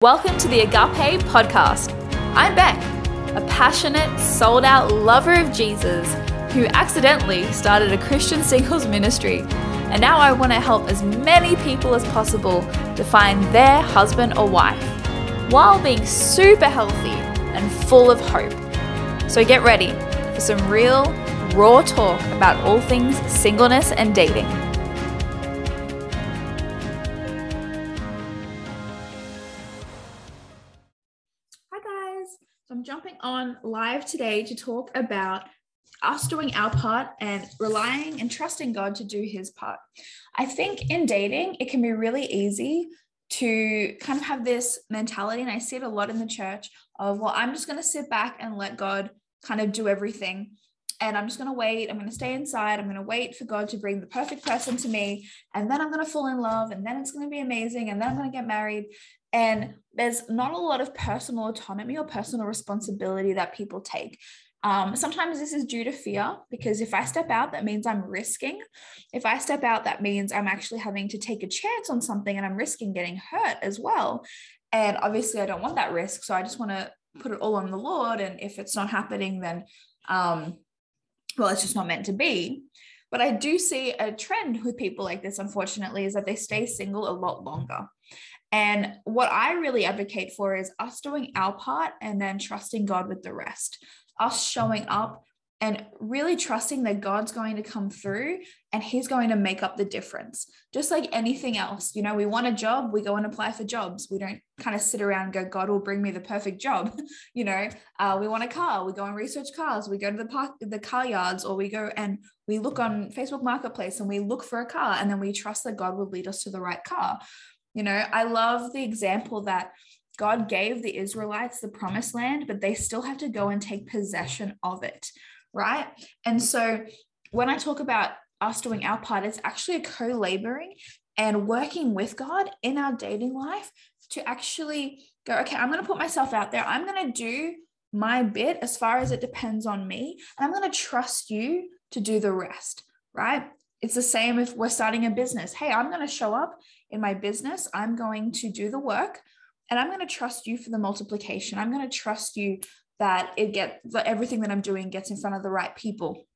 Welcome to the Agape Podcast. I'm Beck, a passionate, sold out lover of Jesus who accidentally started a Christian singles ministry. And now I want to help as many people as possible to find their husband or wife while being super healthy and full of hope. So get ready for some real, raw talk about all things singleness and dating. I'm jumping on live today to talk about us doing our part and relying and trusting God to do his part. I think in dating, it can be really easy to kind of have this mentality, and I see it a lot in the church of, well, I'm just going to sit back and let God kind of do everything. And I'm just going to wait. I'm going to stay inside. I'm going to wait for God to bring the perfect person to me. And then I'm going to fall in love. And then it's going to be amazing. And then I'm going to get married. And there's not a lot of personal autonomy or personal responsibility that people take. Um, sometimes this is due to fear because if I step out, that means I'm risking. If I step out, that means I'm actually having to take a chance on something and I'm risking getting hurt as well. And obviously, I don't want that risk. So I just want to put it all on the Lord. And if it's not happening, then, um, well, it's just not meant to be. But I do see a trend with people like this, unfortunately, is that they stay single a lot longer. And what I really advocate for is us doing our part and then trusting God with the rest, us showing up and really trusting that God's going to come through and He's going to make up the difference. Just like anything else, you know, we want a job, we go and apply for jobs. We don't kind of sit around and go, God will bring me the perfect job. you know, uh, we want a car, we go and research cars, we go to the park, the car yards, or we go and we look on Facebook Marketplace and we look for a car, and then we trust that God will lead us to the right car. You know, I love the example that God gave the Israelites the promised land, but they still have to go and take possession of it, right? And so when I talk about us doing our part, it's actually a co laboring and working with God in our dating life to actually go, okay, I'm going to put myself out there. I'm going to do my bit as far as it depends on me. And I'm going to trust you to do the rest, right? It's the same if we're starting a business. Hey, I'm going to show up in my business. I'm going to do the work and I'm going to trust you for the multiplication. I'm going to trust you that it get that everything that I'm doing gets in front of the right people.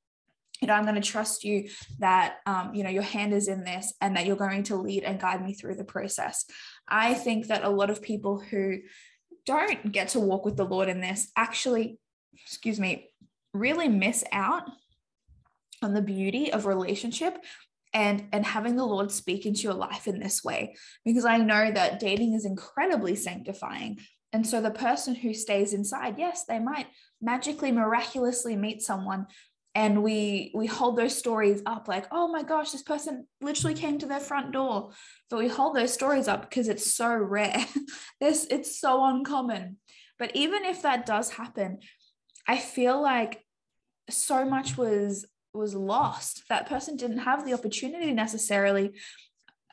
You know, I'm going to trust you that um, you know your hand is in this and that you're going to lead and guide me through the process. I think that a lot of people who don't get to walk with the Lord in this actually, excuse me, really miss out on the beauty of relationship and and having the lord speak into your life in this way because i know that dating is incredibly sanctifying and so the person who stays inside yes they might magically miraculously meet someone. And we we hold those stories up like oh my gosh this person literally came to their front door. But we hold those stories up because it's so rare. This it's so uncommon. But even if that does happen i feel like so much was was lost. That person didn't have the opportunity necessarily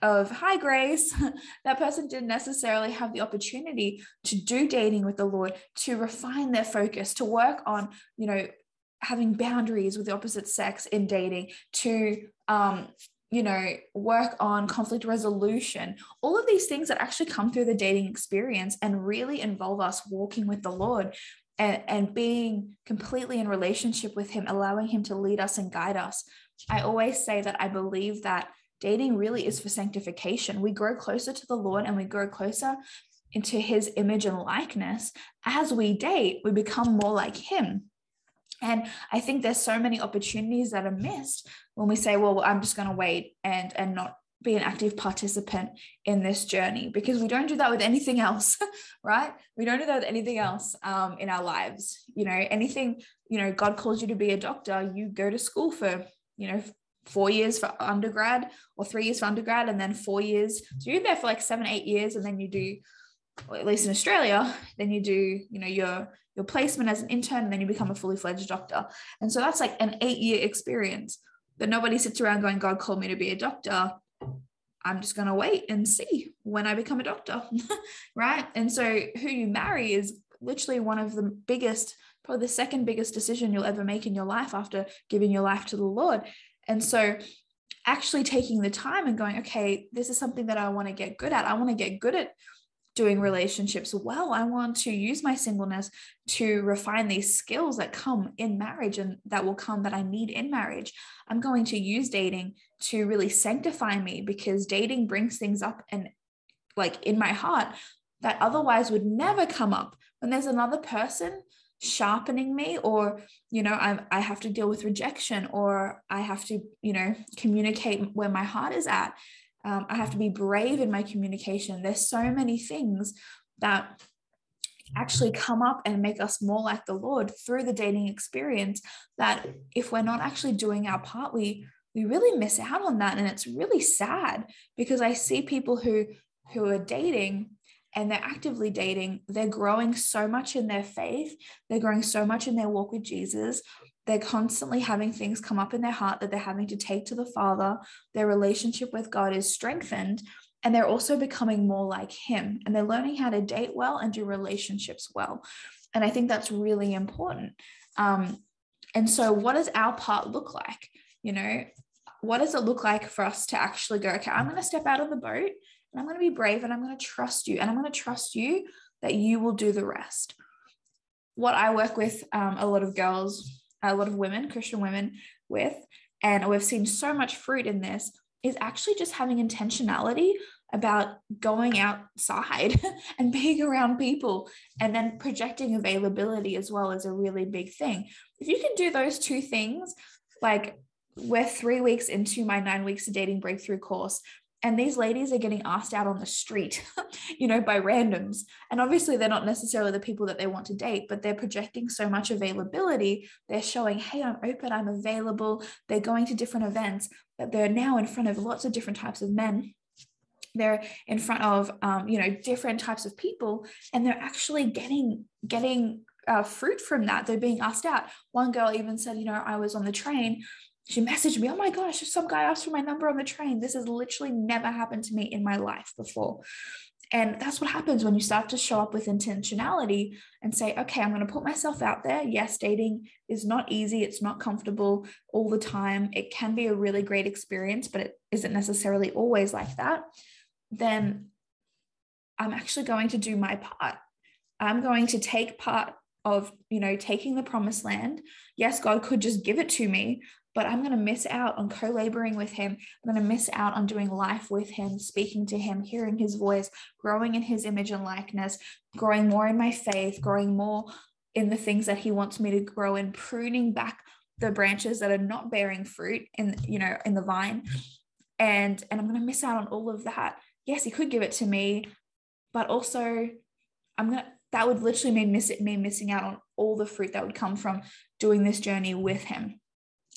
of hi grace that person didn't necessarily have the opportunity to do dating with the lord to refine their focus to work on you know having boundaries with the opposite sex in dating to um you know work on conflict resolution all of these things that actually come through the dating experience and really involve us walking with the lord and, and being completely in relationship with him, allowing him to lead us and guide us. I always say that I believe that dating really is for sanctification. We grow closer to the Lord and we grow closer into his image and likeness. As we date, we become more like him. And I think there's so many opportunities that are missed when we say, well, I'm just going to wait and and not be an active participant in this journey because we don't do that with anything else right we don't do that with anything else um, in our lives you know anything you know god calls you to be a doctor you go to school for you know four years for undergrad or three years for undergrad and then four years so you're there for like seven eight years and then you do at least in australia then you do you know your your placement as an intern and then you become a fully fledged doctor and so that's like an eight year experience but nobody sits around going god called me to be a doctor I'm just going to wait and see when I become a doctor. right. And so, who you marry is literally one of the biggest, probably the second biggest decision you'll ever make in your life after giving your life to the Lord. And so, actually taking the time and going, okay, this is something that I want to get good at. I want to get good at doing relationships well. I want to use my singleness to refine these skills that come in marriage and that will come that I need in marriage. I'm going to use dating to really sanctify me because dating brings things up and like in my heart that otherwise would never come up when there's another person sharpening me or you know I, I have to deal with rejection or i have to you know communicate where my heart is at. Um, i have to be brave in my communication. There's so many things that actually come up and make us more like the lord through the dating experience that if we're not actually doing our part we we really miss out on that. And it's really sad because i see people who who are dating and they're actively dating, they're growing so much in their faith, they're growing so much in their walk with Jesus. They're constantly having things come up in their heart that they're having to take to the Father. Their relationship with God is strengthened, and they're also becoming more like Him. And they're learning how to date well and do relationships well. And I think that's really important. Um, and so, what does our part look like? You know, what does it look like for us to actually go, okay, I'm going to step out of the boat and I'm going to be brave and I'm going to trust you. And I'm going to trust you that you will do the rest. What I work with um, a lot of girls, a lot of women, Christian women with, and we've seen so much fruit in this, is actually just having intentionality about going outside and being around people and then projecting availability as well is a really big thing. If you can do those two things, like we're three weeks into my nine weeks of dating breakthrough course and these ladies are getting asked out on the street you know by randoms. And obviously they're not necessarily the people that they want to date but they're projecting so much availability they're showing hey i'm open i'm available. They're going to different events that they're now in front of lots of different types of men. They're in front of um, you know different types of people and they're actually getting getting uh, fruit from that. They're being asked out. One girl even said you know i was on the train she messaged me, oh my gosh, some guy asked for my number on the train. This has literally never happened to me in my life before. And that's what happens when you start to show up with intentionality and say, okay, I'm going to put myself out there. Yes, dating is not easy, it's not comfortable all the time. It can be a really great experience, but it isn't necessarily always like that. Then I'm actually going to do my part. I'm going to take part of, you know, taking the promised land. Yes, God could just give it to me, but I'm going to miss out on co laboring with him. I'm going to miss out on doing life with him, speaking to him, hearing his voice, growing in his image and likeness, growing more in my faith, growing more in the things that he wants me to grow in, pruning back the branches that are not bearing fruit in you know in the vine. And and i'm going to miss out on all of that. Yes he could give it to me but also i'm going to that would literally mean miss it me missing out on all the fruit that would come from doing this journey with him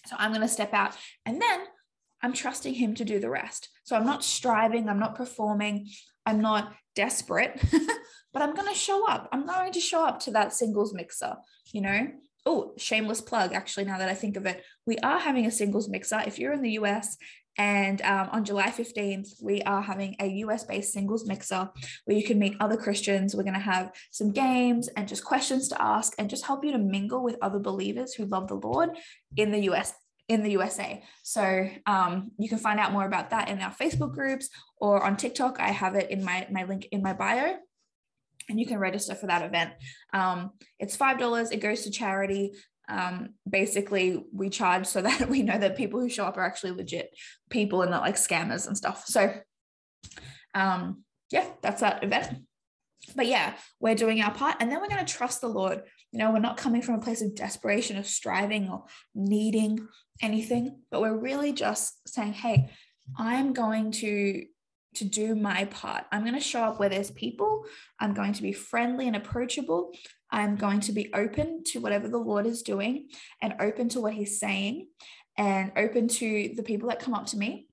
so I'm going to step out and then I'm trusting him to do the rest. So I'm not striving, I'm not performing, I'm not desperate, but I'm going to show up. I'm going to show up to that singles mixer, you know. Oh, shameless plug, actually, now that I think of it. We are having a singles mixer. If you're in the US and um, on July 15th, we are having a US based singles mixer where you can meet other Christians. We're going to have some games and just questions to ask and just help you to mingle with other believers who love the Lord in the US. In the USA. So um, you can find out more about that in our Facebook groups or on TikTok. I have it in my, my link in my bio and you can register for that event. Um, it's $5. It goes to charity um, basically we charge so that we know that people who show up are actually legit people and not like scammers and stuff. So um, yeah, that's that event. But yeah, we're doing our part and then we're going to trust the Lord. You know, we're not coming from a place of desperation or striving or needing anything, but we're really just saying, hey, I'm going to to do my part. I'm going to show up where there's people. I'm going to be friendly and approachable. I'm going to be open to whatever the Lord is doing and open to what He's saying and open to the people that come up to me.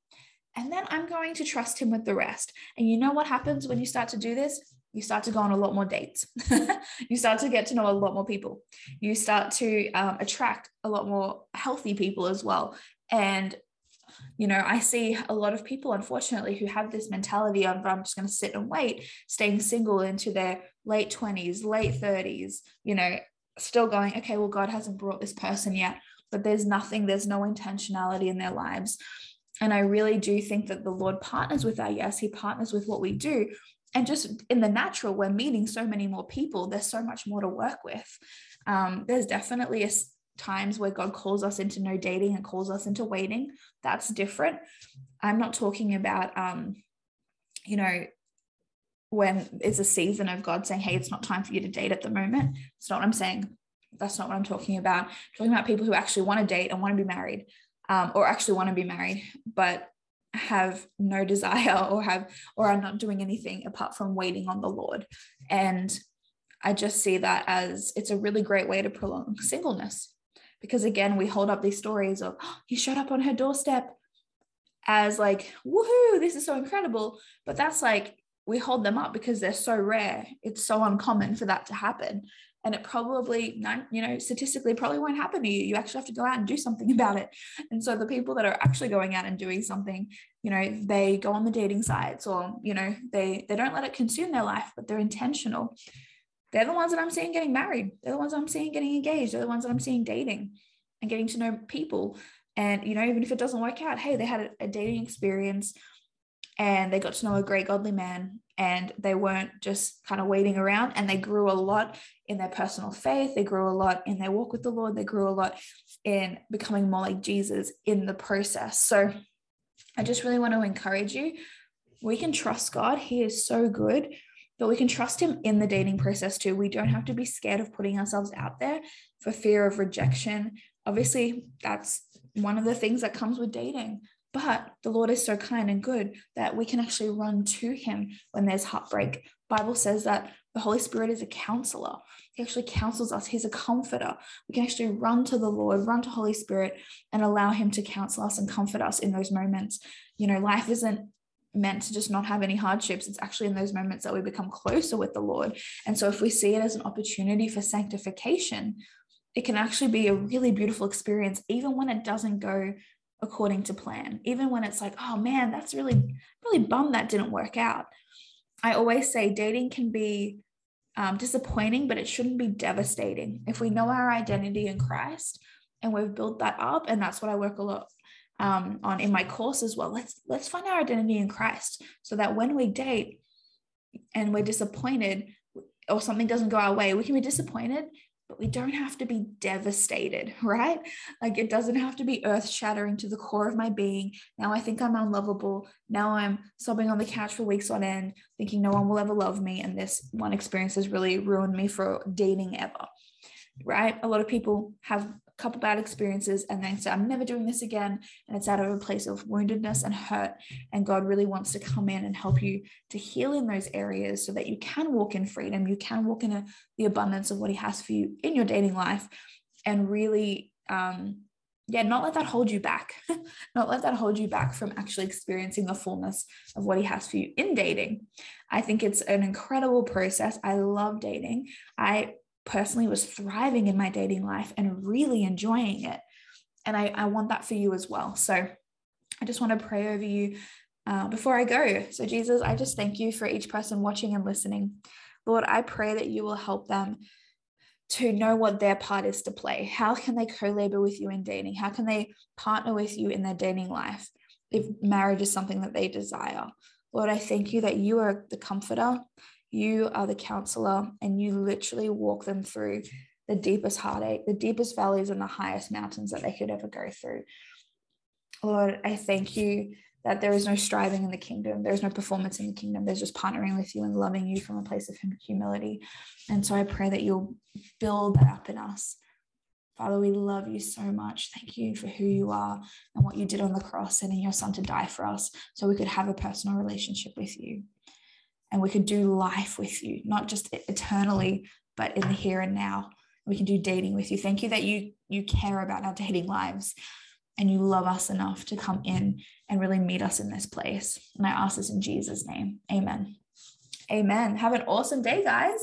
And then I'm going to trust Him with the rest. And you know what happens when you start to do this? You start to go on a lot more dates. you start to get to know a lot more people. You start to um, attract a lot more healthy people as well. And you know, I see a lot of people, unfortunately, who have this mentality of I'm just going to sit and wait, staying single into their late 20s, late 30s, you know, still going, okay, well, God hasn't brought this person yet, but there's nothing, there's no intentionality in their lives. And I really do think that the Lord partners with our yes, He partners with what we do. And just in the natural, we're meeting so many more people. There's so much more to work with. Um, there's definitely a, times where God calls us into no dating and calls us into waiting. That's different. I'm not talking about, um, you know, when it's a season of God saying, hey, it's not time for you to date at the moment. It's not what I'm saying. That's not what I'm talking about. I'm talking about people who actually want to date and want to be married, um, or actually want to be married, but have no desire or have or are not doing anything apart from waiting on the Lord. And I just see that as it's a really great way to prolong singleness. Because again, we hold up these stories of oh, he showed up on her doorstep as like, woohoo, this is so incredible. But that's like we hold them up because they're so rare. It's so uncommon for that to happen and it probably you know statistically probably won't happen to you. You actually have to go out and do something about it. And so the people that are actually going out and doing something you know they go on the dating sites or you know they they don't let it consume their life but they're intentional. They're the ones that i'm seeing getting married. They're the ones i'm seeing getting engaged. They're the ones that i'm seeing dating and getting to know people. And you know even if it doesn't work out hey they had a, a dating experience and they got to know a great godly man and they weren't just kind of waiting around and they grew a lot in their personal faith. They grew a lot in their walk with the lord. They grew a lot in becoming more like jesus in the process. So i just really want to encourage you. We can trust god. He is so good but we can trust him in the dating process too. We don't have to be scared of putting ourselves out there for fear of rejection. Obviously that's one of the things that comes with dating but the Lord is so kind and good that we can actually run to him when there's heartbreak. Bible says that the Holy Spirit is a counselor. He actually counsels us. He's a comforter. We can actually run to the Lord, run to Holy Spirit and allow him to counsel us and comfort us in those moments. You know, life isn't meant to just not have any hardships. It's actually in those moments that we become closer with the Lord. And so if we see it as an opportunity for sanctification, it can actually be a really beautiful experience, even when it doesn't go according to plan, even when it's like, oh man, that's really, really bummed that didn't work out. I always say dating can be um, disappointing, but it shouldn't be devastating. If we know our identity in Christ and we've built that up, and that's what I work a lot um, on in my course as well. Let's let's find our identity in Christ, so that when we date and we're disappointed or something doesn't go our way, we can be disappointed, but we don't have to be devastated, right? Like it doesn't have to be earth shattering to the core of my being. Now I think I'm unlovable. Now I'm sobbing on the couch for weeks on end, thinking no one will ever love me. And this one experience has really ruined me for dating ever, right? A lot of people have couple bad experiences and then say, I'm never doing this again. And it's out of a place of woundedness and hurt. And God really wants to come in and help you to heal in those areas so that you can walk in freedom. You can walk in a, the abundance of what He has for you in your dating life and really, um, yeah, not let that hold you back. not let that hold you back from actually experiencing the fullness of what He has for you in dating. I think it's an incredible process. I love dating. I personally was thriving in my dating life and really enjoying it. And I, I want that for you as well. So I just want to pray over you uh, before I go. So, Jesus, I just thank you for each person watching and listening. Lord, I pray that you will help them to know what their part is to play. How can they co labor with you in dating? How can they partner with you in their dating life if marriage is something that they desire? Lord, I thank you that you are the comforter. You are the counselor, and you literally walk them through the deepest heartache, the deepest valleys, and the highest mountains that they could ever go through. Lord, I thank you that there is no striving in the kingdom. There's no performance in the kingdom. There's just partnering with you and loving you from a place of humility. And so I pray that you'll build that up in us. Father, we love you so much. Thank you for who you are and what you did on the cross, sending your son to die for us so we could have a personal relationship with you and we could do life with you, not just eternally, but in the here and now. We can do dating with you. Thank you that you you care about our dating lives and you love us enough to come in and really meet us in this place. And I ask this in Jesus' name. Amen. Amen. Have an awesome day, guys.